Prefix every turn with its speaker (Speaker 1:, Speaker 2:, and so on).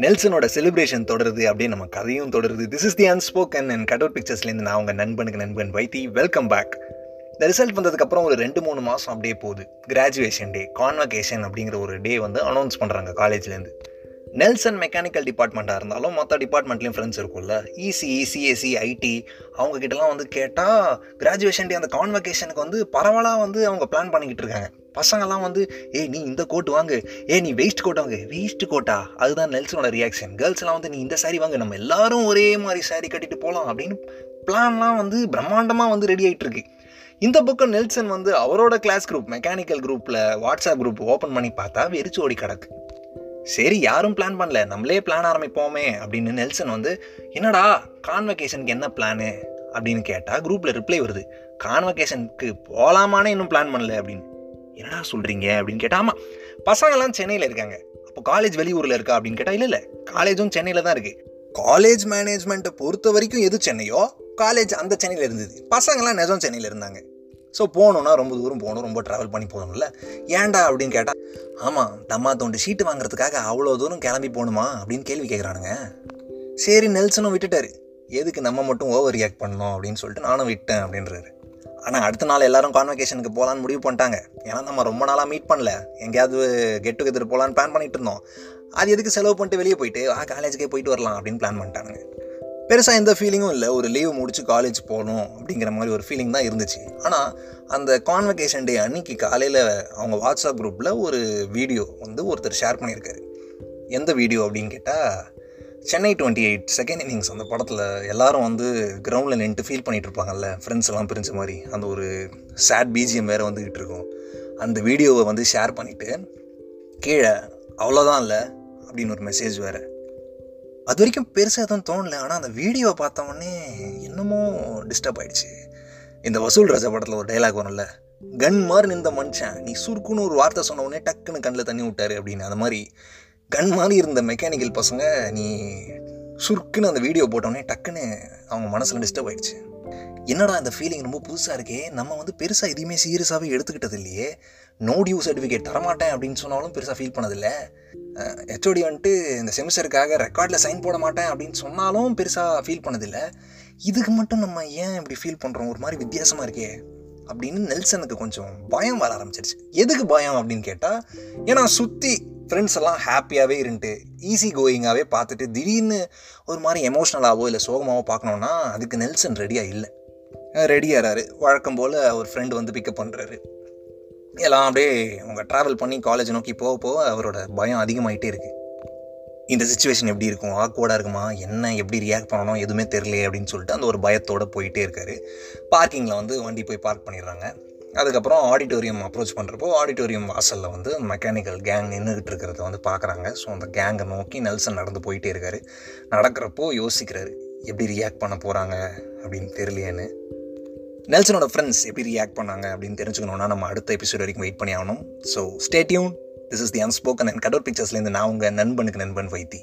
Speaker 1: நெல்சனோட celebration தொடருது அப்படியே நம்ம கதையும் தொடருது. This is the unspoken and cutout பிக்சர்ஸ்லேருந்து நான் உங்கள் நண்பனுக்கு நண்பன் வைத்தி. வெல்கம் பேக் இந்த ரிசல்ட் வந்ததுக்கப்புறம் ஒரு ரெண்டு மூணு மாதம் அப்படியே போகுது. கிராஜுவேஷன் டே கான்வகேஷன் அப்படிங்கிற ஒரு டே வந்து அனௌன்ஸ் பண்ணுறாங்க காலேஜ்லேருந்து நெல்சன் மெக்கானிக்கல் டிபார்ட்மெண்ட்டாக இருந்தாலும் மற்ற டிபார்ட்மெண்ட்லேயும் ஃப்ரெண்ட்ஸ் இருக்கும்ல. இசிஇ சிஎஸ்சி ஐடி அவங்கக்கிட்டலாம் வந்து கேட்டால் கிராஜுவேஷன் டே அந்த கான்வெகேஷனுக்கு வந்து பரவலாக வந்து அவங்க பிளான் பண்ணிக்கிட்டு இருக்காங்க. பசங்கள்லாம் வந்து ஏய் நீ இந்த கோட் வாங்கு. ஏ நீ வேஸ்ட் கோட் வாங்கு. வேஸ்ட் கோட்டா அதுதான் நெல்சனோட ரியாக்ஷன் கேர்ள்ஸ்லாம் வந்து நீ இந்த சாரி வாங்கு. நம்ம எல்லாரும் ஒரே மாதிரி சாரி கட்டிட்டு போகலாம் அப்படின்னு பிளான்லாம் வந்து பிரம்மாண்டமாக வந்து ரெடி ஆகிட்டு இருக்கு. இந்த பக்கம் நெல்சன் வந்து அவரோட கிளாஸ் குரூப் மெக்கானிக்கல் குரூப்பில் வாட்ஸ்அப் குரூப் ஓப்பன் பண்ணி பார்த்தா வெறிச்சு ஓடி கிடக்கு. சரி யாரும் பிளான் பண்ணல. நம்மளே பிளான் ஆரம்பிப்போமே அப்படின்னு நெல்சன் வந்து என்னடா கான்வகேஷனுக்கு என்ன பிளானு அப்படின்னு கேட்டால் குரூப்பில் ரிப்ளை வருது. கான்வகேஷனுக்கு போகலாமான்னு இன்னும் பிளான் பண்ணல அப்படின்னு. என்னடா சொல்கிறீங்க அப்படின்னு கேட்டால் ஆமாம் பசங்கள்லாம் சென்னையில் இருக்காங்க. அப்போ காலேஜ் வெளியூரில் இருக்கா? அப்படின்னு கேட்டால் இல்லை இல்லை காலேஜும் சென்னையில் தான் இருக்குது காலேஜ் மேனேஜ்மெண்ட்டை பொறுத்த வரைக்கும் எது சென்னையோ காலேஜ் அந்த சென்னையில் இருந்தது. பசங்கள்லாம் நிஜம் சென்னையில் இருந்தாங்க. ஸோ போகணுன்னா ரொம்ப தூரம் போகணும் ரொம்ப ட்ராவல் பண்ணி போகணும்ல. ஏன்டா அப்படின்னு கேட்டால் ஆமாம் தம்மா தோண்டு ஷீட்டு வாங்குறதுக்காக அவ்வளோ தூரம் கிளம்பி போகணுமா? அப்படின்னு கேள்வி கேட்குறானுங்க சரி நெல்சனும் விட்டுட்டாரு. எதுக்கு நம்ம மட்டும் ஓவர் ரியாக்ட் பண்ணணும்? அப்படின்னு சொல்லிட்டு நானும் விட்டேன் அப்படின்றாரு. ஆனால் அடுத்த நாள் எல்லாரும் கான்வெகேஷனுக்கு போகலான்னு முடிவு பண்ணிட்டாங்க. ஏன்னா நம்ம ரொம்ப நாளாக மீட் பண்ணல. எங்கேயாவது கெட் டுகெதர் போகலான்னு பிளான் பண்ணிட்டு இருந்தோம். அது எதுக்கு செலவு பண்ணிட்டு வெளியே போயிட்டு ஆ காலேஜுக்கே போயிட்டு வரலாம் அப்படின்னு பிளான் பண்ணிட்டானுங்க. பெருசாக எந்த ஃபீலிங்கும் இல்லை. ஒரு லீவ் முடிச்சு காலேஜ் போகணும் அப்படிங்கிற மாதிரி ஒரு ஃபீலிங் தான் இருந்துச்சு. ஆனால் அந்த கான்வெகேஷன் டே அன்னைக்கு காலையில் அவங்க வாட்ஸ்அப் குரூப்பில் ஒரு வீடியோ வந்து ஒருத்தர் ஷேர் பண்ணியிருக்காரு. எந்த வீடியோ அப்படின்னு கேட்டால் Chennai twenty eight second innings அந்த படத்தில் எல்லாரும் வந்து கிரவுண்டில் நின்றுட்டு ஃபீல் பண்ணிகிட்டு இருப்பாங்கல்ல ஃப்ரெண்ட்ஸ் எல்லாம் பிரிஞ்ச மாதிரி. அந்த ஒரு சேட் பிஜிஎம் வேறு வந்துக்கிட்டு இருக்கும். அந்த வீடியோவை வந்து ஷேர் பண்ணிவிட்டு கீழே அவ்வளோதான் இல்லை அப்படின்னு ஒரு மெசேஜ் வேறு. அது வரைக்கும் பெருசாக எதுவும் தோணலை. ஆனால் அந்த வீடியோவை பார்த்தவொடனே என்னமோ டிஸ்டர்ப் ஆயிடுச்சு. இந்த வசூல் ராஜா படத்தில் ஒரு டைலாக் வரும்ல? கன் மாதிரி நின்ற மனுஷன் நீ சுருக்குன்னு ஒரு வார்த்தை சொன்ன உடனே டக்குன்னு கண்ணில் தண்ணி விட்டாரு அப்படின்னு. அந்த மாதிரி கன் மாதிரி இருந்த மெக்கானிக்கல் பசங்க நீ சுருக்குன்னு அந்த வீடியோ போட்டோடனே டக்குன்னு அவங்க மனசில் டிஸ்டர்ப் ஆயிடுச்சு. என்னடா இந்த ஃபீலிங் ரொம்ப புதுசாக இருக்கே? நம்ம வந்து பெருசாக எதுவுமே சீரியஸாகவே எடுத்துக்கிட்டது இல்லையே. நோ டியூ சர்டிஃபிகேட் தரமாட்டேன் அப்படின்னு சொன்னாலும் பெருசாக ஃபீல் பண்ணதில்லை. ஹெச்ஓடி வந்துட்டு இந்த செமிஸ்டருக்காக ரெக்கார்டில் சைன் போட மாட்டேன் அப்படின்னு சொன்னாலும் பெருசாக ஃபீல் பண்ணதில்லை. இதுக்கு மட்டும் நம்ம ஏன் இப்படி ஃபீல் பண்ணுறோம் ஒரு மாதிரி வித்தியாசமாக இருக்கே. அப்படின்னு நெல்சனுக்கு கொஞ்சம் பயம் வர ஆரம்பிச்சிருச்சு. எதுக்கு பயம் அப்படின்னு கேட்டால் ஏன்னா சுற்றி ஃப்ரெண்ட்ஸ் எல்லாம் ஹாப்பியாகவே இருந்துட்டு ஈஸி கோயிங்காகவே பார்த்துட்டு திடீர்னு ஒரு மாதிரி எமோஷ்னலாகவோ இல்லை சோகமாகவோ பார்க்கணுன்னா அதுக்கு நெல்சன் ரெடியாக இல்லை. ரெடியாகிறாரு வழக்கம் போல் அவர் ஃப்ரெண்டு வந்து பிக்கப் பண்ணுறாரு எல்லாம் அப்படியே அவங்க ட்ராவல் பண்ணி காலேஜ் நோக்கி போக போக அவரோட பயம் அதிகமாகிட்டே இருக்குது இந்த சுச்சுவேஷன் எப்படி இருக்கும்? ஆக்வர்டாக இருக்குமா? என்ன? எப்படி ரியாக்ட் பண்ணணும்? எதுவுமே தெரியலையே அப்படின்னு சொல்லிட்டு அந்த ஒரு பயத்தோடு போயிட்டே இருக்காரு. பார்க்கிங்கில் வந்து வண்டி போய் பார்க் பண்ணிடுறாங்க. அதுக்கப்புறம் ஆடிட்டோரியம் அப்ரோச் பண்ணுறப்போ ஆடிட்டோரியம் வாசலில் வந்து மெக்கானிக்கல் கேங் நின்றுக்கிட்டு இருக்கிறத வந்து பார்க்குறாங்க ஸோ அந்த கேங்கை நோக்கி நெல்சன் நடந்து போயிட்டே இருக்காரு. நடக்கிறப்போ யோசிக்கிறாரு எப்படி ரியாக்ட் பண்ண போகிறாங்க அப்படின்னு தெரியலையேன்னு. நெல்சனோட ஃப்ரெண்ட்ஸ் எப்படி ரியாக்ட் பண்ணாங்க அப்படின்னு தெரிஞ்சுக்கணுன்னா நம்ம அடுத்த எபிசோட் வரைக்கும் வெயிட் பண்ணி ஆகணும். So stay tuned this is the unspoken and cutout பிக்சர்ஸ்லேருந்து நான் உங்கள் நண்பனுக்கு நண்பன் வைத்தி.